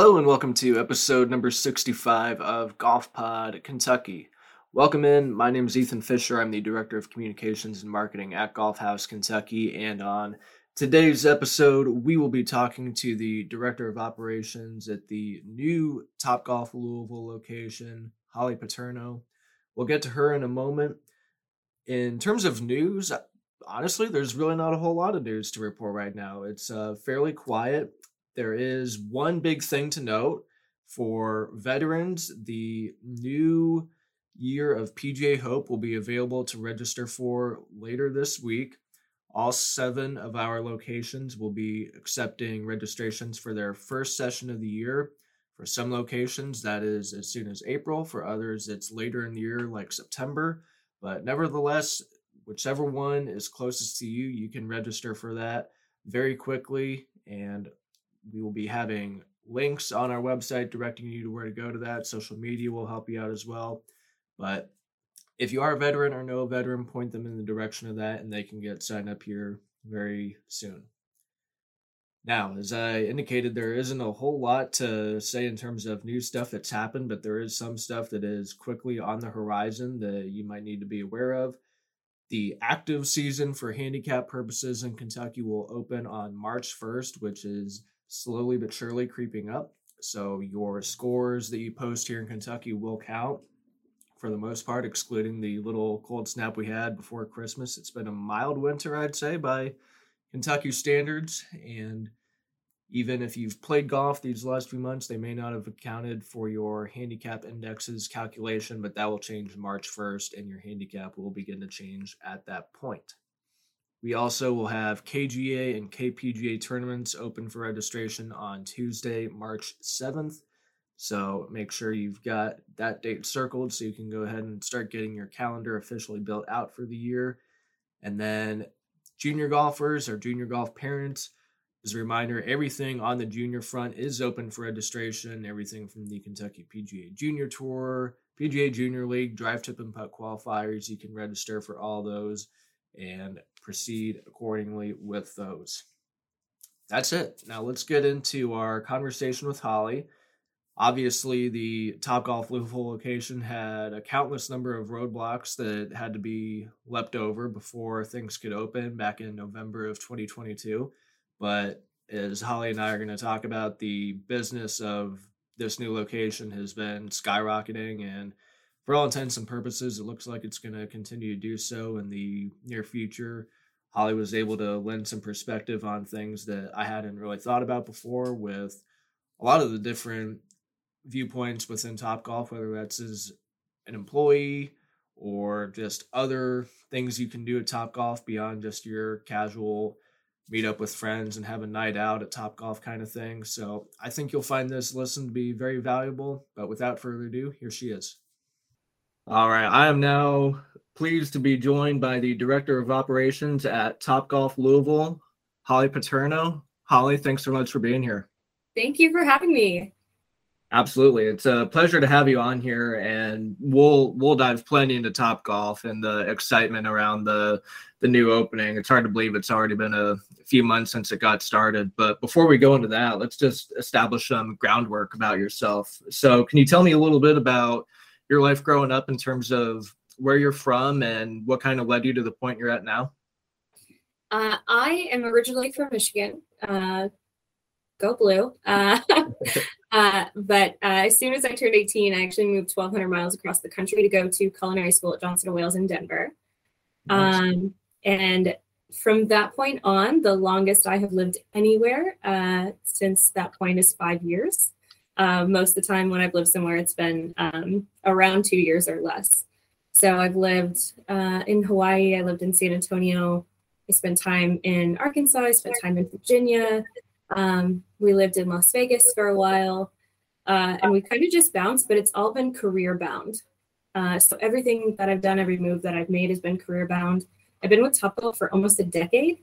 Hello and welcome to episode number 65 of Golf Pod Kentucky. Welcome in. My name is Ethan Fisher. I'm the Director of Communications and Marketing at Golf House Kentucky. And on today's episode, we will be talking to the Director of Operations at the new Top Golf Louisville location, Holly Paterno. We'll get to her in a moment. In terms of news, honestly, there's really not a whole lot of news to report right now. It's uh, fairly quiet. There is one big thing to note for veterans the new year of PGA Hope will be available to register for later this week. All seven of our locations will be accepting registrations for their first session of the year. For some locations, that is as soon as April. For others, it's later in the year, like September. But nevertheless, whichever one is closest to you, you can register for that very quickly. And we will be having links on our website directing you to where to go to that. Social media will help you out as well. But if you are a veteran or know a veteran, point them in the direction of that and they can get signed up here very soon. Now, as I indicated, there isn't a whole lot to say in terms of new stuff that's happened, but there is some stuff that is quickly on the horizon that you might need to be aware of. The active season for handicap purposes in Kentucky will open on March 1st, which is slowly but surely creeping up. So your scores that you post here in Kentucky will count for the most part, excluding the little cold snap we had before Christmas. It's been a mild winter, I'd say, by Kentucky standards. And even if you've played golf these last few months, they may not have accounted for your handicap indexes calculation, but that will change March 1st, and your handicap will begin to change at that point. We also will have KGA and KPGA tournaments open for registration on Tuesday, March 7th. So make sure you've got that date circled so you can go ahead and start getting your calendar officially built out for the year. And then junior golfers or junior golf parents, as a reminder, everything on the junior front is open for registration. Everything from the Kentucky PGA Junior Tour, PGA Junior League, Drive Chip and Putt qualifiers, you can register for all those and proceed accordingly with those. That's it. Now let's get into our conversation with Holly. Obviously, the Top Golf Louisville location had a countless number of roadblocks that had to be leapt over before things could open back in November of 2022. But as Holly and I are going to talk about, the business of this new location has been skyrocketing and for all intents and purposes, it looks like it's going to continue to do so in the near future. Holly was able to lend some perspective on things that I hadn't really thought about before with a lot of the different viewpoints within Top Golf, whether that's as an employee or just other things you can do at Top Golf beyond just your casual meet up with friends and have a night out at Top Golf kind of thing. So I think you'll find this lesson to be very valuable. But without further ado, here she is. All right. I am now pleased to be joined by the Director of Operations at Top Golf Louisville, Holly Paterno. Holly, thanks so much for being here. Thank you for having me. Absolutely. It's a pleasure to have you on here and we'll we'll dive plenty into Top Golf and the excitement around the the new opening. It's hard to believe it's already been a few months since it got started, but before we go into that, let's just establish some groundwork about yourself. So, can you tell me a little bit about your life growing up in terms of where you're from and what kind of led you to the point you're at now? Uh, I am originally from Michigan. Uh, go blue. Uh, uh but uh, as soon as I turned 18, I actually moved 1,200 miles across the country to go to culinary school at Johnson & Wales in Denver. Nice. Um, and from that point on, the longest I have lived anywhere uh, since that point is five years. Uh, most of the time when I've lived somewhere, it's been um, around two years or less. So I've lived uh, in Hawaii, I lived in San Antonio, I spent time in Arkansas, I spent time in Virginia. Um, we lived in Las Vegas for a while, uh, and we kind of just bounced, but it's all been career bound. Uh, so everything that I've done, every move that I've made has been career bound. I've been with Topgolf for almost a decade.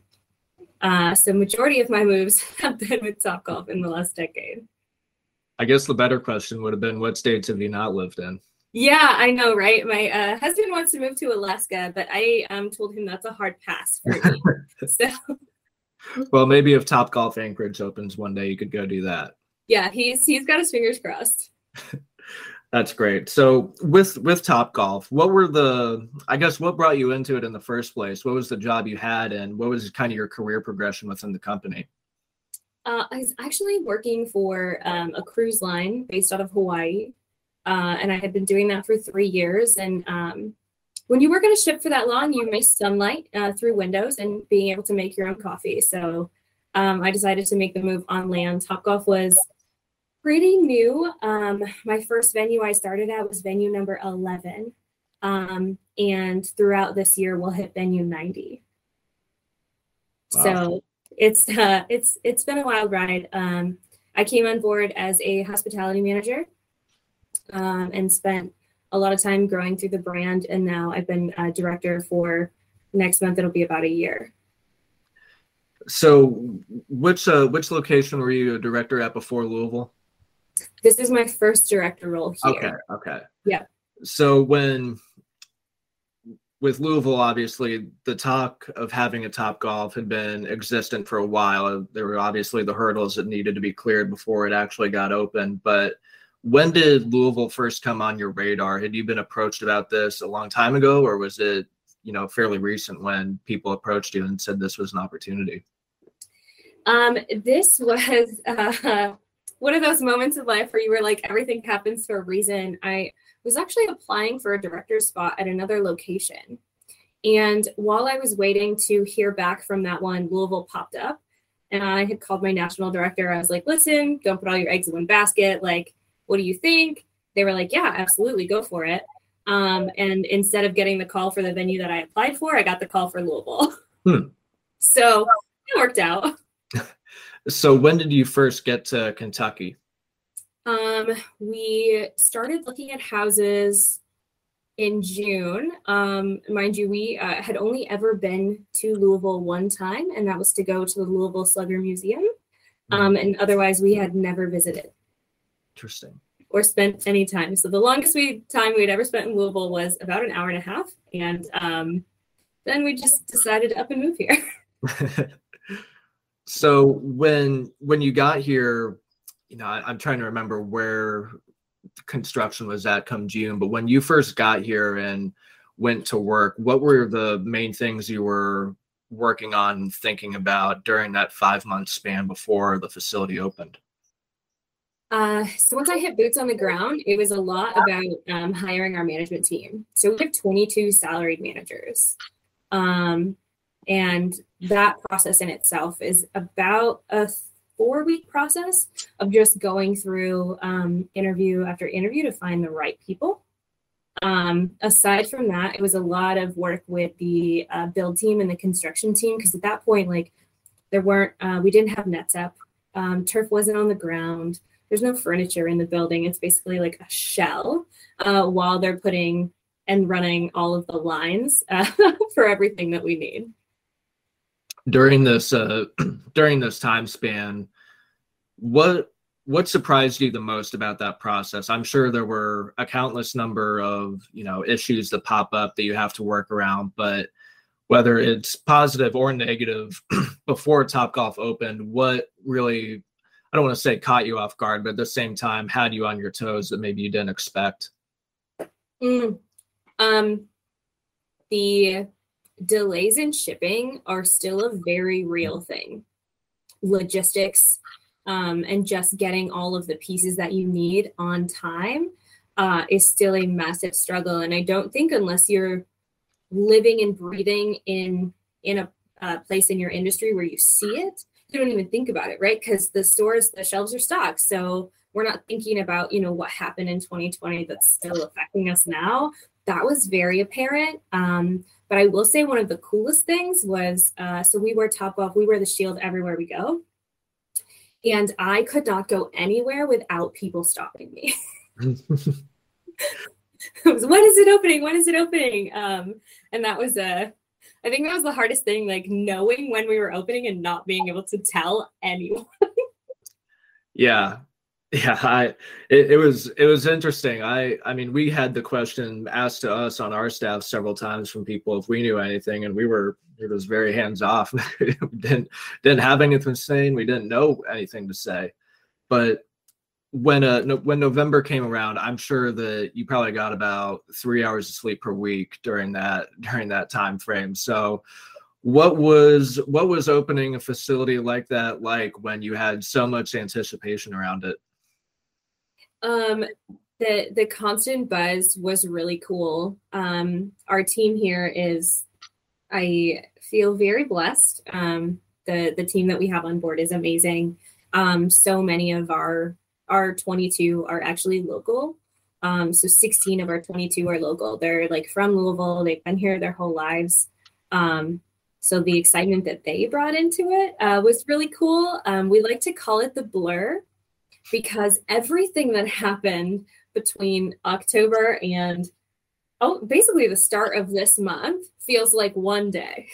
Uh, so majority of my moves have been with Topgolf in the last decade. I guess the better question would have been what states have you not lived in? Yeah, I know, right? My uh, husband wants to move to Alaska, but I um, told him that's a hard pass for me. so, well, maybe if Top Golf Anchorage opens one day, you could go do that. Yeah, he's he's got his fingers crossed. That's great. So with with Top Golf, what were the I guess what brought you into it in the first place? What was the job you had and what was kind of your career progression within the company? Uh, I was actually working for um, a cruise line based out of Hawaii, uh, and I had been doing that for three years. And um, when you work on a ship for that long, you miss sunlight uh, through windows and being able to make your own coffee. So um, I decided to make the move on land. Top Golf was pretty new. Um, my first venue I started at was venue number 11. Um, and throughout this year, we'll hit venue 90. Wow. So it's uh, it's it's been a wild ride. Um, I came on board as a hospitality manager um, and spent a lot of time growing through the brand, and now I've been a director for next month. It'll be about a year. So, which uh, which location were you a director at before Louisville? This is my first director role here. Okay. Okay. Yeah. So when with Louisville, obviously, the talk of having a Top Golf had been existent for a while. There were obviously the hurdles that needed to be cleared before it actually got open. But when did Louisville first come on your radar? Had you been approached about this a long time ago, or was it, you know, fairly recent when people approached you and said this was an opportunity? Um, this was uh, one of those moments of life where you were like, everything happens for a reason. I was actually applying for a director's spot at another location. And while I was waiting to hear back from that one, Louisville popped up. And I had called my national director. I was like, listen, don't put all your eggs in one basket. Like, what do you think? They were like, yeah, absolutely, go for it. Um, and instead of getting the call for the venue that I applied for, I got the call for Louisville. Hmm. So it worked out. so when did you first get to Kentucky? Um, we started looking at houses in June. Um, mind you, we uh, had only ever been to Louisville one time, and that was to go to the Louisville Slugger Museum. Um, and otherwise, we had never visited. Interesting. Or spent any time. So the longest we time we had ever spent in Louisville was about an hour and a half, and um, then we just decided to up and move here. so when when you got here you know, I, am trying to remember where construction was at come June, but when you first got here and went to work, what were the main things you were working on and thinking about during that five month span before the facility opened? Uh, so once I hit boots on the ground, it was a lot about um, hiring our management team. So we have 22 salaried managers. Um, and that process in itself is about a four week process of just going through um, interview after interview to find the right people. Um, aside from that, it was a lot of work with the uh, build team and the construction team because at that point, like there weren't, uh, we didn't have nets up, um, turf wasn't on the ground, there's no furniture in the building. It's basically like a shell uh, while they're putting and running all of the lines uh, for everything that we need during this uh, during this time span, what what surprised you the most about that process? I'm sure there were a countless number of you know issues that pop up that you have to work around, but whether it's positive or negative, before Top Golf opened, what really I don't want to say caught you off guard, but at the same time had you on your toes that maybe you didn't expect? Mm. Um, the delays in shipping are still a very real thing. Logistics um, and just getting all of the pieces that you need on time uh, is still a massive struggle. And I don't think unless you're living and breathing in in a uh, place in your industry where you see it, you don't even think about it, right? Because the stores, the shelves are stocked. So we're not thinking about you know what happened in 2020 that's still affecting us now. That was very apparent. Um, but I will say one of the coolest things was uh, so we wear Topgolf, we wear the shield everywhere we go. And I could not go anywhere without people stopping me. was, when is it opening? When is it opening? Um, and that was a, uh, think that was the hardest thing, like knowing when we were opening and not being able to tell anyone. yeah, yeah i it, it, was it was interesting i i mean we had the question asked to us on our staff several times from people if we knew anything and we were it was very hands off didn't didn't have anything to say we didn't know anything to say but when uh no, when November came around, I'm sure that you probably got about three hours of sleep per week during that during that time frame. So, what was what was opening a facility like that like when you had so much anticipation around it? Um, the the constant buzz was really cool. Um, our team here is, I feel very blessed. Um, the the team that we have on board is amazing. Um, so many of our our 22 are actually local. Um, so 16 of our 22 are local. They're like from Louisville. They've been here their whole lives. Um, so the excitement that they brought into it uh, was really cool. Um, we like to call it the blur because everything that happened between October and oh, basically the start of this month feels like one day.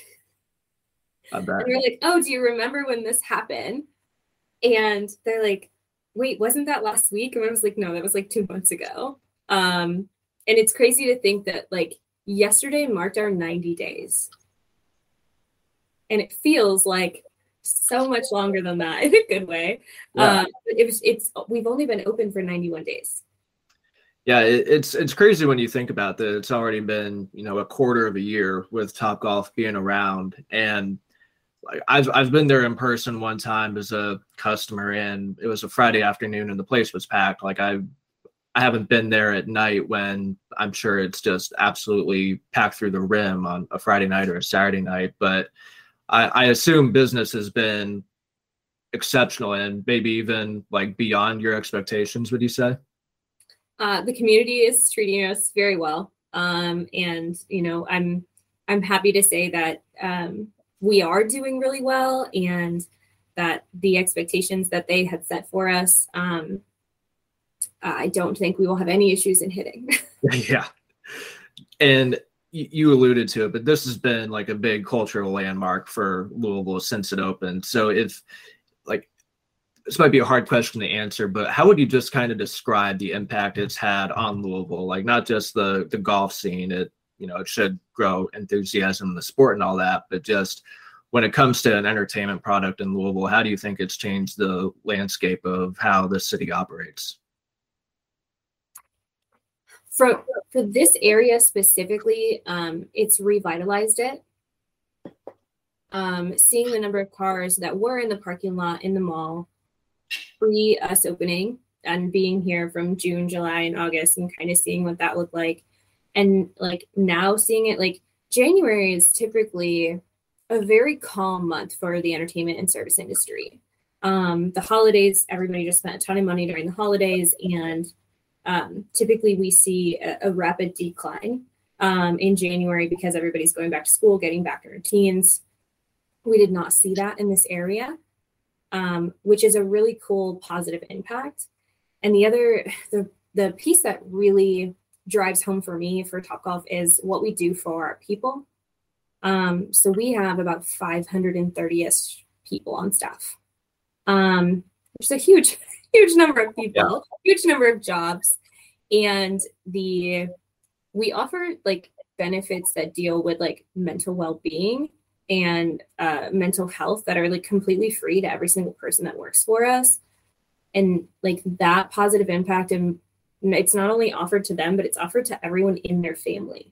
And we're like, oh, do you remember when this happened? And they're like, wait, wasn't that last week? And I was like, no, that was like two months ago. Um, and it's crazy to think that like yesterday marked our 90 days. And it feels like so much longer than that in a good way. Yeah. Um, it was it's we've only been open for 91 days. Yeah, it, it's it's crazy when you think about that. It's already been you know a quarter of a year with Top Golf being around, and I've I've been there in person one time as a customer, and it was a Friday afternoon, and the place was packed. Like I I haven't been there at night when I'm sure it's just absolutely packed through the rim on a Friday night or a Saturday night, but I, I assume business has been exceptional and maybe even like beyond your expectations. Would you say? Uh, the community is treating us very well, um, and you know, I'm I'm happy to say that um, we are doing really well, and that the expectations that they had set for us, um, I don't think we will have any issues in hitting. yeah, and you alluded to it, but this has been like a big cultural landmark for Louisville since it opened. So if like this might be a hard question to answer, but how would you just kind of describe the impact it's had on Louisville? Like not just the the golf scene, it you know, it should grow enthusiasm in the sport and all that, but just when it comes to an entertainment product in Louisville, how do you think it's changed the landscape of how the city operates? for for this area specifically, um, it's revitalized it. Um, seeing the number of cars that were in the parking lot in the mall pre us opening and being here from June, July, and August and kind of seeing what that looked like. And like now seeing it like January is typically a very calm month for the entertainment and service industry. Um, the holidays, everybody just spent a ton of money during the holidays and um, typically we see a, a rapid decline um, in January because everybody's going back to school, getting back to routines. We did not see that in this area, um, which is a really cool positive impact. And the other, the the piece that really drives home for me for Topgolf is what we do for our people. Um, so we have about 530ish people on staff, um, which is a huge huge number of people, yeah. huge number of jobs, and the we offer like benefits that deal with like mental well-being and uh, mental health that are like completely free to every single person that works for us and like that positive impact and it's not only offered to them but it's offered to everyone in their family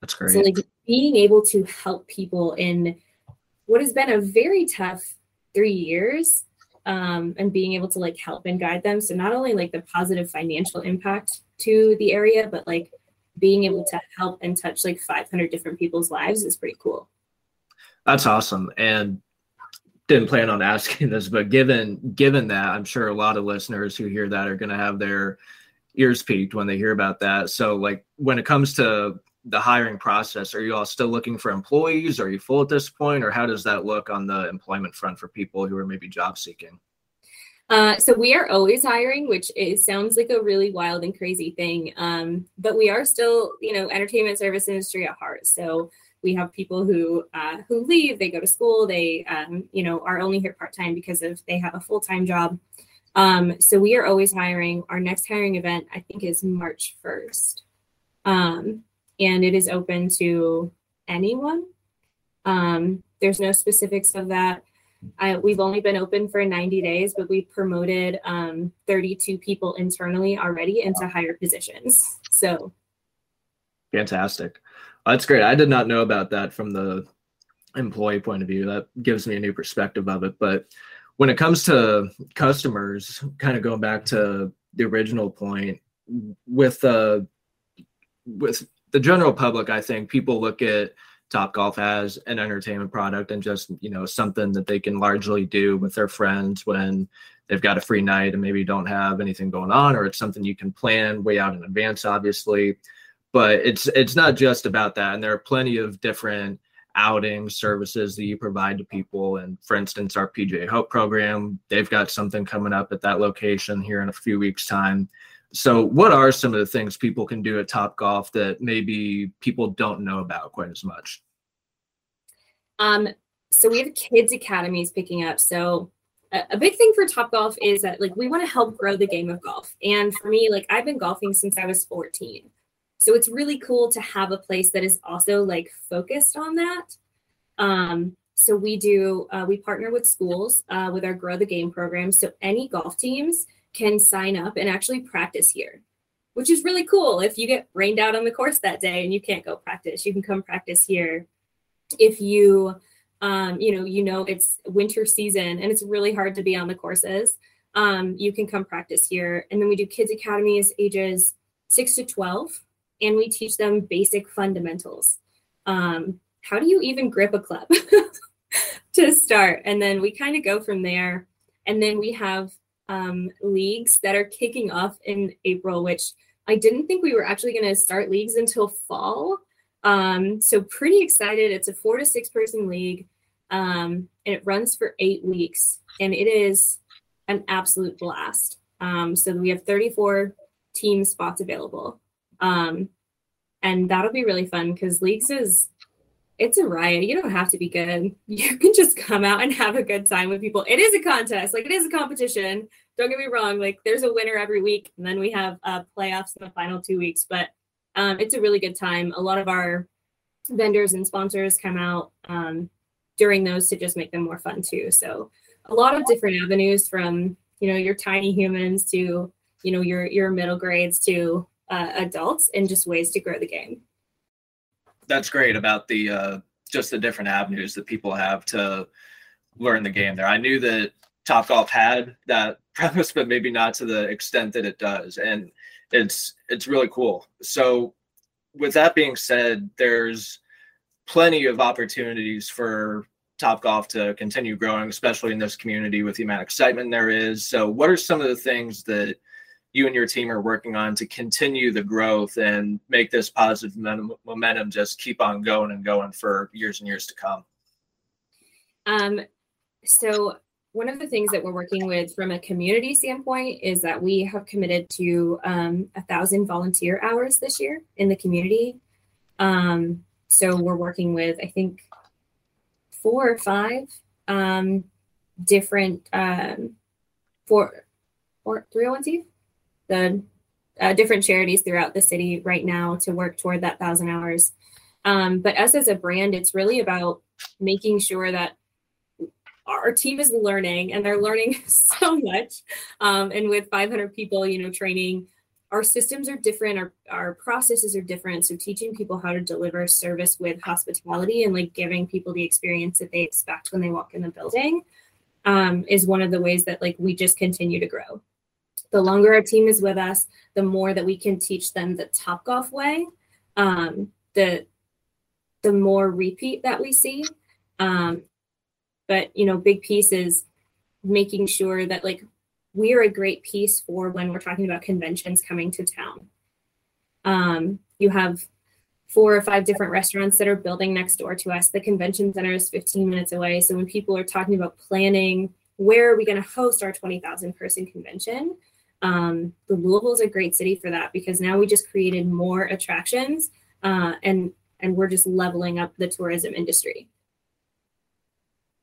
that's great so like being able to help people in what has been a very tough three years um, and being able to like help and guide them. So not only like the positive financial impact to the area, but like being able to help and touch like 500 different people's lives is pretty cool. That's awesome. And didn't plan on asking this, but given given that, I'm sure a lot of listeners who hear that are going to have their ears peaked when they hear about that. So, like when it comes to the hiring process, are you all still looking for employees? Are you full at this point, or how does that look on the employment front for people who are maybe job seeking? Uh, so we are always hiring, which is, sounds like a really wild and crazy thing. Um, but we are still, you know, entertainment service industry at heart. So we have people who uh, who leave, they go to school, they, um, you know, are only here part time because of they have a full time job. Um, so we are always hiring. Our next hiring event, I think, is March first. Um, and it is open to anyone. Um, there's no specifics of that. I, we've only been open for 90 days, but we've promoted um, 32 people internally already into higher positions. So fantastic. That's great. I did not know about that from the employee point of view. That gives me a new perspective of it. But when it comes to customers, kind of going back to the original point, with uh, with the general public, I think people look at Top Golf as an entertainment product and just you know something that they can largely do with their friends when they've got a free night and maybe don't have anything going on, or it's something you can plan way out in advance, obviously. But it's it's not just about that, and there are plenty of different outing services that you provide to people. And for instance, our PGA Hope program, they've got something coming up at that location here in a few weeks' time so, what are some of the things people can do at Top Golf that maybe people don't know about quite as much? Um, so we have kids academies picking up. So a, a big thing for Top Golf is that like we want to help grow the game of golf. And for me, like I've been golfing since I was 14. So it's really cool to have a place that is also like focused on that. Um, so we do uh, we partner with schools uh, with our Grow the Game program. So any golf teams can sign up and actually practice here, which is really cool. If you get rained out on the course that day and you can't go practice, you can come practice here. If you, um, you know, you know it's winter season and it's really hard to be on the courses, um, you can come practice here. And then we do kids academies ages six to twelve, and we teach them basic fundamentals. Um, how do you even grip a club to start? And then we kind of go from there. And then we have um, leagues that are kicking off in April, which I didn't think we were actually going to start leagues until fall. Um, so pretty excited. It's a four to six person league, um, and it runs for eight weeks, and it is an absolute blast. Um, so we have 34 team spots available, um, and that'll be really fun because leagues is it's a riot. You don't have to be good. You can just come out and have a good time with people. It is a contest, like it is a competition. Don't get me wrong. Like there's a winner every week, and then we have uh, playoffs in the final two weeks. But um, it's a really good time. A lot of our vendors and sponsors come out um, during those to just make them more fun too. So a lot of different avenues from you know your tiny humans to you know your your middle grades to uh, adults, and just ways to grow the game that's great about the uh, just the different avenues that people have to learn the game there. I knew that Top Golf had that premise, but maybe not to the extent that it does, and it's it's really cool. So, with that being said, there's plenty of opportunities for Top Golf to continue growing, especially in this community with the amount of excitement there is. So, what are some of the things that you and your team are working on to continue the growth and make this positive momentum just keep on going and going for years and years to come? Um, so one of the things that we're working with from a community standpoint is that we have committed to um, a thousand volunteer hours this year in the community. Um, so we're working with, I think, four or five um, different um, four or 301c the uh, different charities throughout the city right now to work toward that thousand hours. Um, but us as a brand, it's really about making sure that our team is learning and they're learning so much. Um, and with 500 people, you know, training, our systems are different, our, our processes are different. So teaching people how to deliver service with hospitality and like giving people the experience that they expect when they walk in the building um, is one of the ways that like we just continue to grow the longer our team is with us, the more that we can teach them the top golf way, um, the the more repeat that we see. Um, but you know, big piece is making sure that like we're a great piece for when we're talking about conventions coming to town. Um, you have four or five different restaurants that are building next door to us. The convention center is 15 minutes away. So when people are talking about planning, where are we going to host our 20,000 person convention? Um, the Louisville is a great city for that because now we just created more attractions uh, and and we're just leveling up the tourism industry.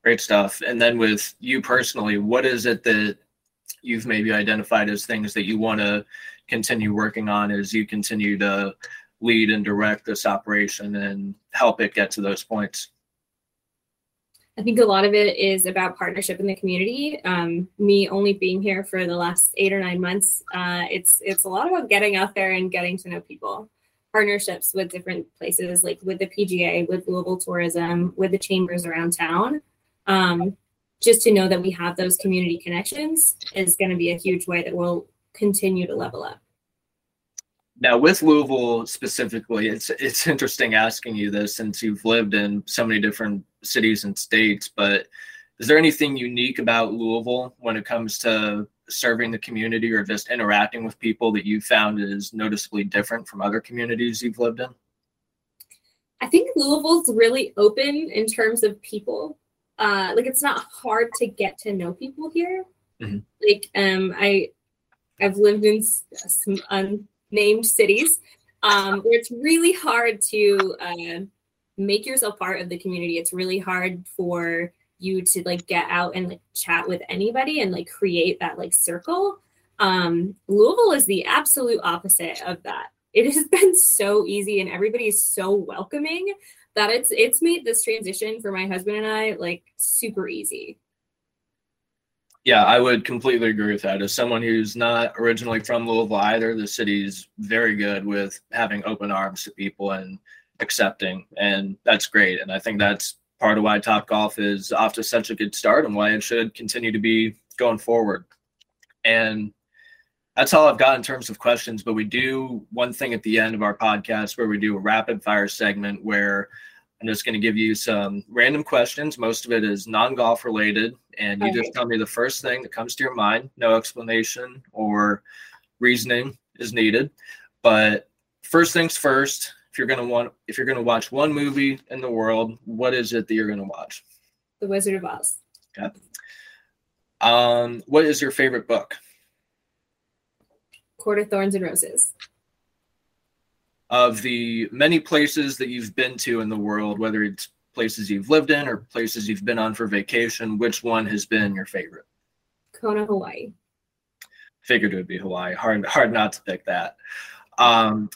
Great stuff. And then with you personally, what is it that you've maybe identified as things that you want to continue working on as you continue to lead and direct this operation and help it get to those points? I think a lot of it is about partnership in the community. Um, me only being here for the last eight or nine months, uh, it's it's a lot about getting out there and getting to know people. Partnerships with different places, like with the PGA, with Louisville Tourism, with the chambers around town. Um, just to know that we have those community connections is going to be a huge way that we'll continue to level up. Now, with Louisville specifically, it's it's interesting asking you this since you've lived in so many different cities and states. But is there anything unique about Louisville when it comes to serving the community or just interacting with people that you found is noticeably different from other communities you've lived in? I think Louisville's really open in terms of people. Uh, like it's not hard to get to know people here. Mm-hmm. Like um, I, I've lived in some unnamed cities um, where it's really hard to uh, make yourself part of the community. It's really hard for you to like get out and like chat with anybody and like create that like circle. Um, Louisville is the absolute opposite of that. It has been so easy and everybody is so welcoming that it's it's made this transition for my husband and I like super easy. Yeah, I would completely agree with that. As someone who's not originally from Louisville either, the city's very good with having open arms to people and accepting, and that's great. And I think that's part of why Top Golf is off to such a good start and why it should continue to be going forward. And that's all I've got in terms of questions. But we do one thing at the end of our podcast where we do a rapid fire segment where I'm just going to give you some random questions. Most of it is non golf related. And you just tell me the first thing that comes to your mind. No explanation or reasoning is needed. But first things first, if you're gonna want if you're gonna watch one movie in the world, what is it that you're gonna watch? The Wizard of Oz. Okay. Um, what is your favorite book? Court of Thorns and Roses. Of the many places that you've been to in the world, whether it's places you've lived in or places you've been on for vacation, which one has been your favorite? Kona, Hawaii. Figured it would be Hawaii. Hard, hard not to pick that. Um,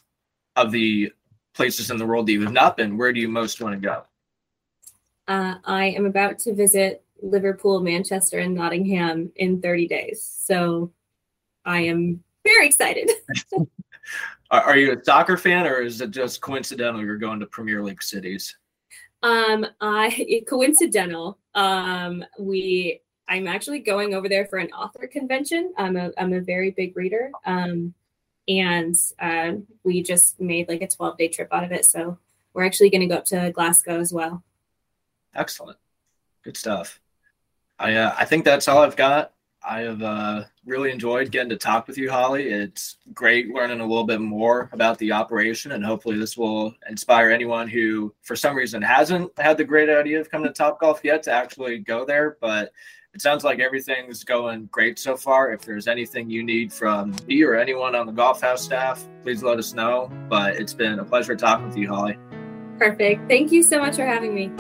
of the places in the world that you have not been, where do you most want to go? Uh, I am about to visit Liverpool, Manchester, and Nottingham in 30 days. So I am very excited. are, are you a soccer fan or is it just coincidental you're going to Premier League cities? Um, I coincidental. Um, we I'm actually going over there for an author convention. I'm a I'm a very big reader. Um, and uh, we just made like a 12 day trip out of it. So we're actually going to go up to Glasgow as well. Excellent, good stuff. I uh, I think that's all I've got. I have uh, really enjoyed getting to talk with you, Holly. It's great learning a little bit more about the operation, and hopefully, this will inspire anyone who, for some reason, hasn't had the great idea of coming to Top Golf yet to actually go there. But it sounds like everything's going great so far. If there's anything you need from me or anyone on the Golf House staff, please let us know. But it's been a pleasure talking with you, Holly. Perfect. Thank you so much for having me.